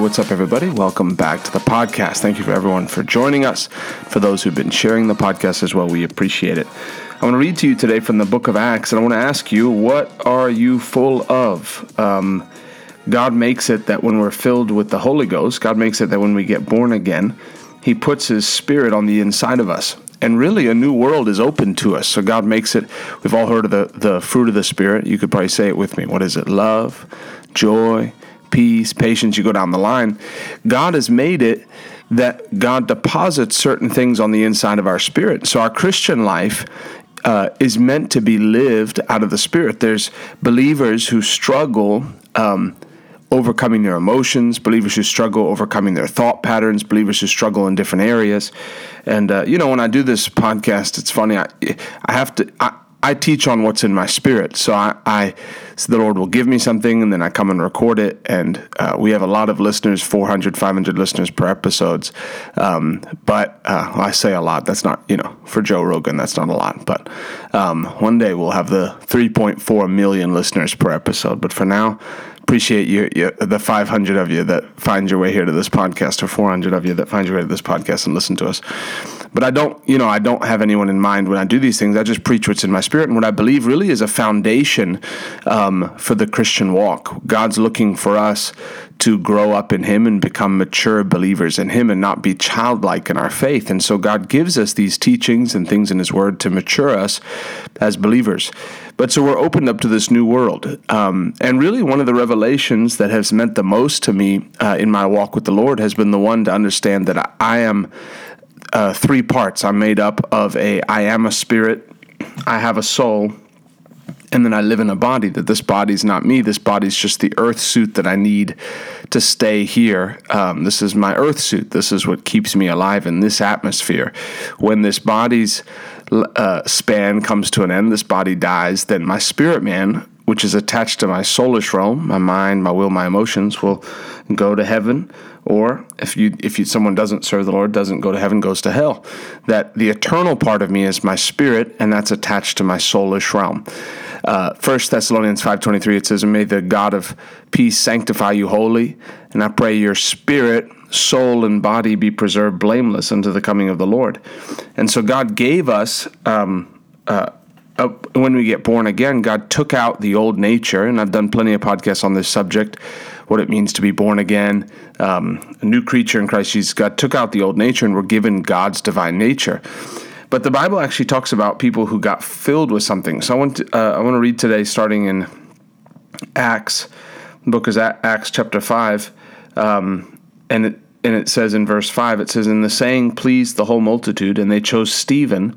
what's up, everybody? Welcome back to the podcast. Thank you for everyone for joining us. For those who've been sharing the podcast as well, we appreciate it. I want to read to you today from the book of Acts, and I want to ask you, what are you full of? Um, God makes it that when we're filled with the Holy Ghost, God makes it that when we get born again, He puts His Spirit on the inside of us. And really, a new world is open to us. So God makes it. We've all heard of the, the fruit of the Spirit. You could probably say it with me. What is it? Love, joy, peace, patience, you go down the line. God has made it that God deposits certain things on the inside of our spirit. So our Christian life uh, is meant to be lived out of the spirit. There's believers who struggle. Um, overcoming their emotions, believers who struggle overcoming their thought patterns, believers who struggle in different areas. And uh, you know, when I do this podcast, it's funny. I I have to. I, I teach on what's in my spirit. So I, I so the Lord will give me something and then I come and record it. And uh, we have a lot of listeners, 400, 500 listeners per episodes. Um, but uh, I say a lot. That's not, you know, for Joe Rogan, that's not a lot. But um, one day we'll have the 3.4 million listeners per episode. But for now, appreciate you, you, the 500 of you that find your way here to this podcast or 400 of you that find your way to this podcast and listen to us. But I don't, you know, I don't have anyone in mind when I do these things. I just preach what's in my spirit and what I believe really is a foundation um, for the Christian walk. God's looking for us to grow up in Him and become mature believers in Him and not be childlike in our faith. And so God gives us these teachings and things in His Word to mature us as believers. But so we're opened up to this new world. Um, and really, one of the revelations that has meant the most to me uh, in my walk with the Lord has been the one to understand that I, I am uh, three parts. I'm made up of a I am a spirit, I have a soul, and then I live in a body. That this body's not me. This body's just the earth suit that I need to stay here. Um, this is my earth suit. This is what keeps me alive in this atmosphere. When this body's uh, span comes to an end, this body dies, then my spirit man, which is attached to my soulish realm, my mind, my will, my emotions, will go to heaven or if you if you, someone doesn't serve the Lord, doesn't go to heaven, goes to hell. That the eternal part of me is my spirit, and that's attached to my soulish realm. Uh, First Thessalonians five twenty three it says, "May the God of peace sanctify you wholly, and I pray your spirit." Soul and body be preserved blameless unto the coming of the Lord. And so God gave us um, uh, uh, when we get born again, God took out the old nature, and I've done plenty of podcasts on this subject what it means to be born again, um, a new creature in Christ Jesus. God took out the old nature and were given God's divine nature. But the Bible actually talks about people who got filled with something. So I want to, uh, I want to read today, starting in Acts. The book is Acts chapter five, um, and it and it says in verse five, it says, "In the saying pleased the whole multitude, and they chose Stephen,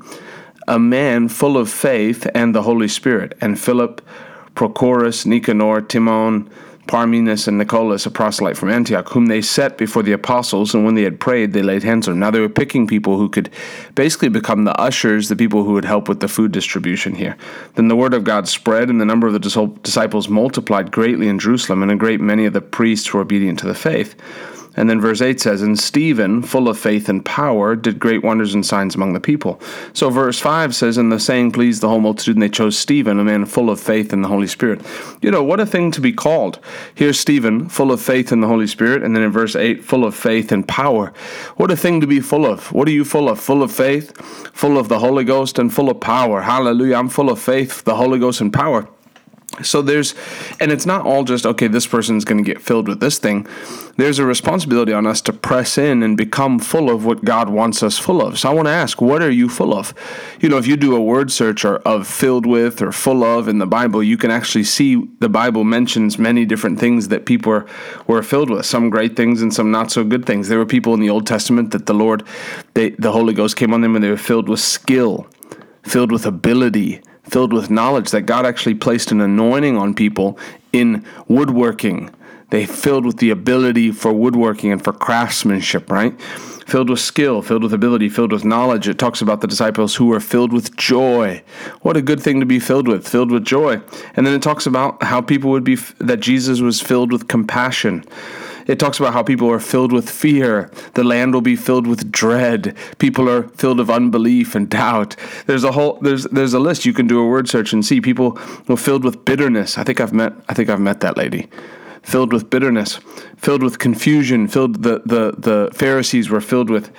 a man full of faith and the Holy Spirit, and Philip, Prochorus, Nicanor, Timon." Parmenas and Nicholas, a proselyte from Antioch, whom they set before the apostles, and when they had prayed, they laid hands on them. Now they were picking people who could basically become the ushers, the people who would help with the food distribution here. Then the word of God spread, and the number of the disciples multiplied greatly in Jerusalem, and a great many of the priests were obedient to the faith. And then verse 8 says, And Stephen, full of faith and power, did great wonders and signs among the people. So verse 5 says, And the saying pleased the whole multitude, and they chose Stephen, a man full of faith in the Holy Spirit. You know, what a thing to be called. Here's Stephen, full of faith in the Holy Spirit. And then in verse 8, full of faith and power. What a thing to be full of. What are you full of? Full of faith, full of the Holy Ghost, and full of power. Hallelujah. I'm full of faith, the Holy Ghost, and power. So there's, and it's not all just, okay, this person's going to get filled with this thing. There's a responsibility on us to press in and become full of what God wants us full of. So I want to ask, what are you full of? You know, if you do a word search or of filled with or full of in the Bible, you can actually see the Bible mentions many different things that people were, were filled with, some great things and some not so good things. There were people in the Old Testament that the Lord, they, the Holy Ghost came on them and they were filled with skill, filled with ability, filled with knowledge that God actually placed an anointing on people in woodworking. They filled with the ability for woodworking and for craftsmanship, right? Filled with skill, filled with ability, filled with knowledge. It talks about the disciples who were filled with joy. What a good thing to be filled with, filled with joy. And then it talks about how people would be, that Jesus was filled with compassion it talks about how people are filled with fear. The land will be filled with dread. People are filled of unbelief and doubt. There's a whole there's there's a list. You can do a word search and see people are filled with bitterness. I think I've met I think I've met that lady. filled with bitterness, filled with confusion, filled the the the Pharisees were filled with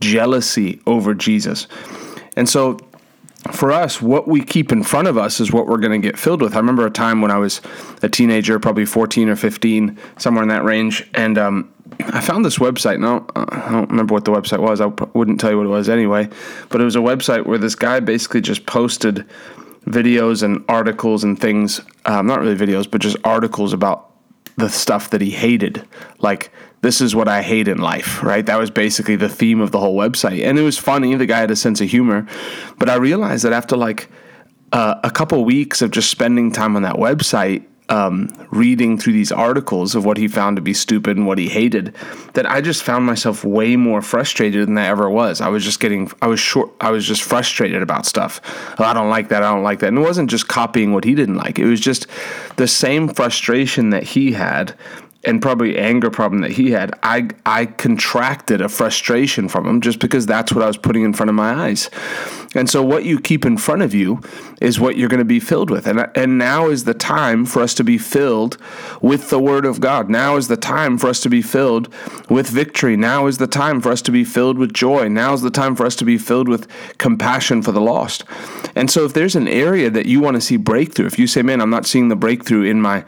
jealousy over Jesus. And so for us, what we keep in front of us is what we're going to get filled with. I remember a time when I was a teenager, probably 14 or 15, somewhere in that range, and um, I found this website. No, I don't remember what the website was. I wouldn't tell you what it was anyway, but it was a website where this guy basically just posted videos and articles and things. Um, not really videos, but just articles about the stuff that he hated, like this is what I hate in life, right? That was basically the theme of the whole website. And it was funny. The guy had a sense of humor. But I realized that after like uh, a couple weeks of just spending time on that website, um, reading through these articles of what he found to be stupid and what he hated, that I just found myself way more frustrated than I ever was. I was just getting, I was short, I was just frustrated about stuff. Oh, I don't like that. I don't like that. And it wasn't just copying what he didn't like. It was just the same frustration that he had and probably anger problem that he had, I I contracted a frustration from him just because that's what I was putting in front of my eyes. And so what you keep in front of you is what you're going to be filled with. And and now is the time for us to be filled with the word of God. Now is the time for us to be filled with victory. Now is the time for us to be filled with joy. Now is the time for us to be filled with compassion for the lost. And so if there's an area that you want to see breakthrough, if you say, "Man, I'm not seeing the breakthrough in my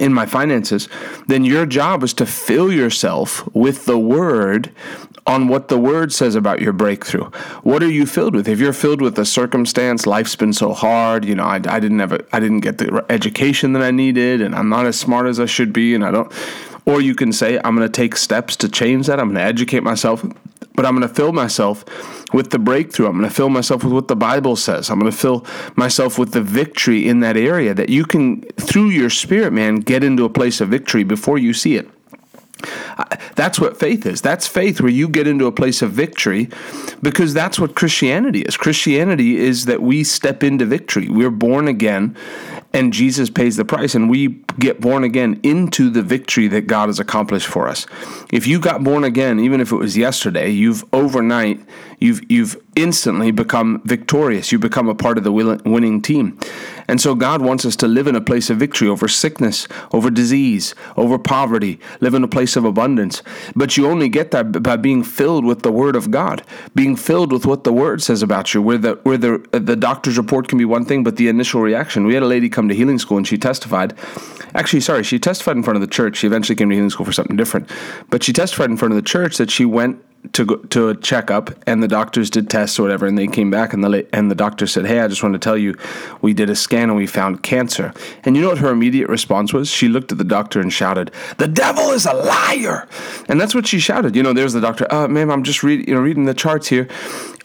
in my finances, then your job is to fill yourself with the word on what the word says about your breakthrough. What are you filled with? If you're filled with a circumstance, life's been so hard, you know, I, I didn't have a, I didn't get the education that I needed and I'm not as smart as I should be and I don't or you can say I'm going to take steps to change that. I'm going to educate myself but I'm going to fill myself with the breakthrough. I'm going to fill myself with what the Bible says. I'm going to fill myself with the victory in that area that you can, through your spirit, man, get into a place of victory before you see it. That's what faith is. That's faith where you get into a place of victory because that's what Christianity is. Christianity is that we step into victory. We're born again and Jesus pays the price, and we get born again into the victory that God has accomplished for us. If you got born again, even if it was yesterday, you've overnight, you've you've instantly become victorious. You become a part of the winning team. And so God wants us to live in a place of victory over sickness, over disease, over poverty, live in a place of abundance. But you only get that by being filled with the word of God, being filled with what the word says about you, where the where the the doctor's report can be one thing, but the initial reaction. We had a lady come to healing school and she testified. Actually, sorry, she testified in front of the church. She eventually came to healing school for something different. But she testified in front of the church that she went to go, to a checkup, and the doctors did tests or whatever, and they came back, and the and the doctor said, "Hey, I just want to tell you, we did a scan and we found cancer." And you know what her immediate response was? She looked at the doctor and shouted, "The devil is a liar!" And that's what she shouted. You know, there's the doctor. Uh, ma'am, I'm just reading, you know, reading the charts here,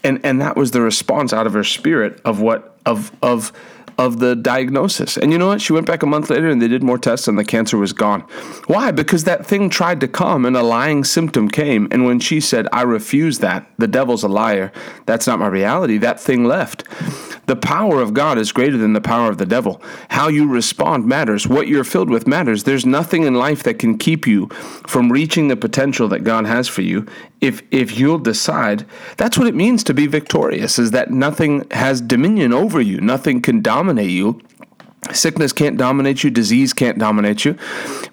and and that was the response out of her spirit of what of of of the diagnosis. And you know what? She went back a month later and they did more tests and the cancer was gone. Why? Because that thing tried to come and a lying symptom came. And when she said, I refuse that, the devil's a liar, that's not my reality, that thing left. The power of God is greater than the power of the devil. How you respond matters. What you're filled with matters. There's nothing in life that can keep you from reaching the potential that God has for you if if you'll decide. That's what it means to be victorious is that nothing has dominion over you. Nothing can dominate you Sickness can't dominate you, disease can't dominate you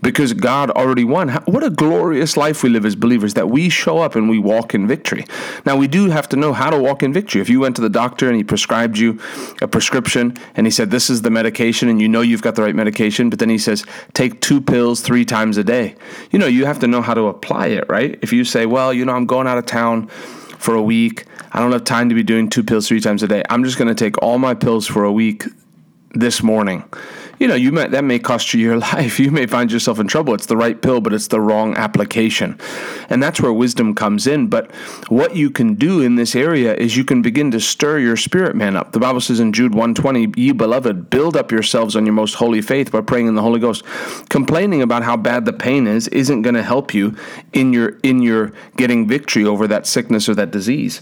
because God already won. What a glorious life we live as believers that we show up and we walk in victory. Now, we do have to know how to walk in victory. If you went to the doctor and he prescribed you a prescription and he said, This is the medication, and you know you've got the right medication, but then he says, Take two pills three times a day. You know, you have to know how to apply it, right? If you say, Well, you know, I'm going out of town for a week, I don't have time to be doing two pills three times a day. I'm just going to take all my pills for a week this morning. You know, you might that may cost you your life. You may find yourself in trouble. It's the right pill, but it's the wrong application. And that's where wisdom comes in. But what you can do in this area is you can begin to stir your spirit man up. The Bible says in Jude 120, "Ye beloved, build up yourselves on your most holy faith by praying in the Holy Ghost." Complaining about how bad the pain is isn't going to help you in your in your getting victory over that sickness or that disease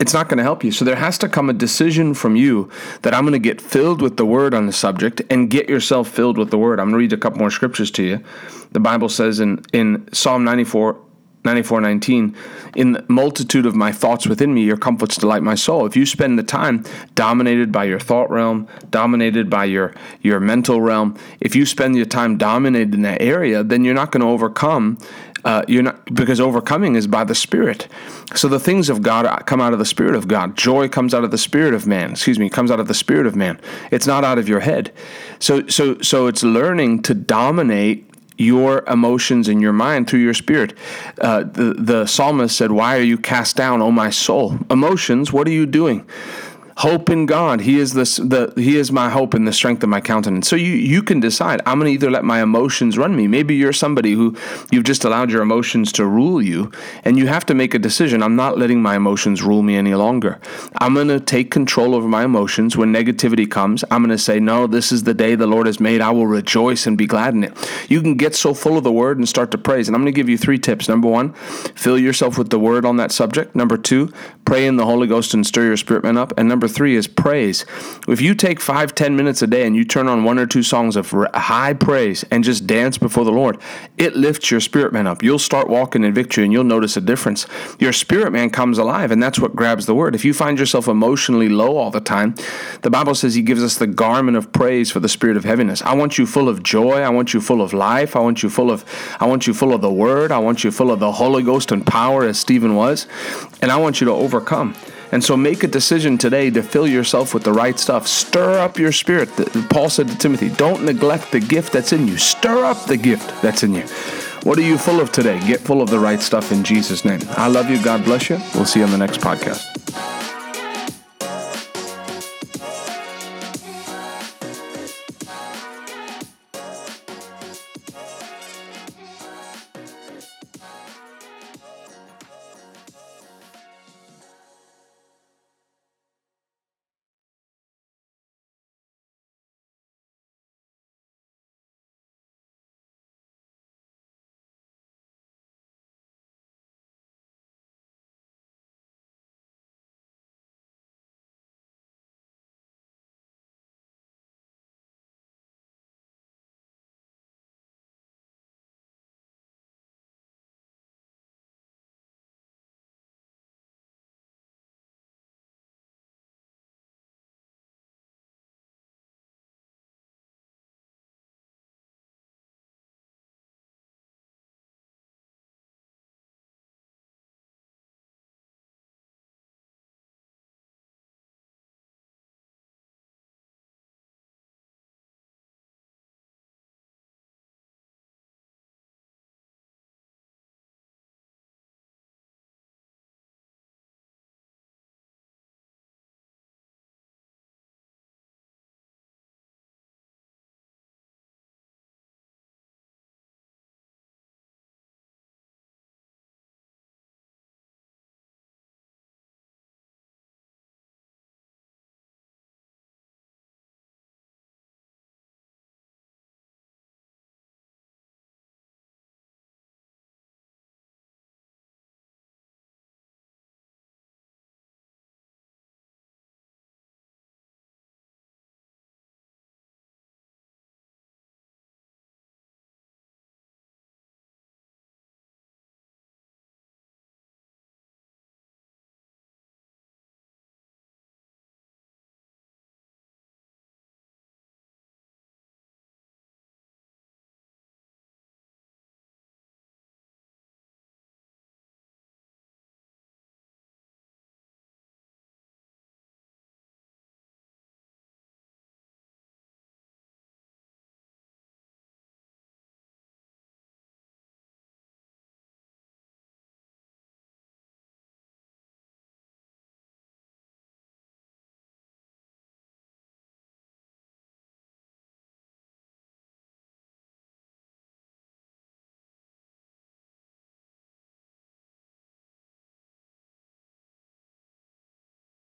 it's not going to help you. So there has to come a decision from you that I'm going to get filled with the word on the subject and get yourself filled with the word. I'm going to read a couple more scriptures to you. The Bible says in, in Psalm 94, 94:19 in the multitude of my thoughts within me your comforts delight my soul if you spend the time dominated by your thought realm dominated by your your mental realm if you spend your time dominated in that area then you're not going to overcome uh, you're not because overcoming is by the spirit so the things of god come out of the spirit of god joy comes out of the spirit of man excuse me comes out of the spirit of man it's not out of your head so so so it's learning to dominate your emotions and your mind through your spirit. Uh, the, the psalmist said, Why are you cast down, O my soul? Emotions, what are you doing? Hope in God. He is the He is my hope and the strength of my countenance. So you you can decide. I'm going to either let my emotions run me. Maybe you're somebody who you've just allowed your emotions to rule you, and you have to make a decision. I'm not letting my emotions rule me any longer. I'm going to take control over my emotions when negativity comes. I'm going to say, no, this is the day the Lord has made. I will rejoice and be glad in it. You can get so full of the Word and start to praise. And I'm going to give you three tips. Number one, fill yourself with the Word on that subject. Number two, pray in the Holy Ghost and stir your spirit man up. And number number three is praise. If you take five, ten minutes a day and you turn on one or two songs of high praise and just dance before the Lord, it lifts your spirit man up. You'll start walking in victory and you'll notice a difference. Your spirit man comes alive, and that's what grabs the word. If you find yourself emotionally low all the time, the Bible says He gives us the garment of praise for the spirit of heaviness. I want you full of joy. I want you full of life. I want you full of, I want you full of the word. I want you full of the Holy Ghost and power, as Stephen was, and I want you to overcome. And so make a decision today to fill yourself with the right stuff. Stir up your spirit. Paul said to Timothy, don't neglect the gift that's in you. Stir up the gift that's in you. What are you full of today? Get full of the right stuff in Jesus' name. I love you. God bless you. We'll see you on the next podcast.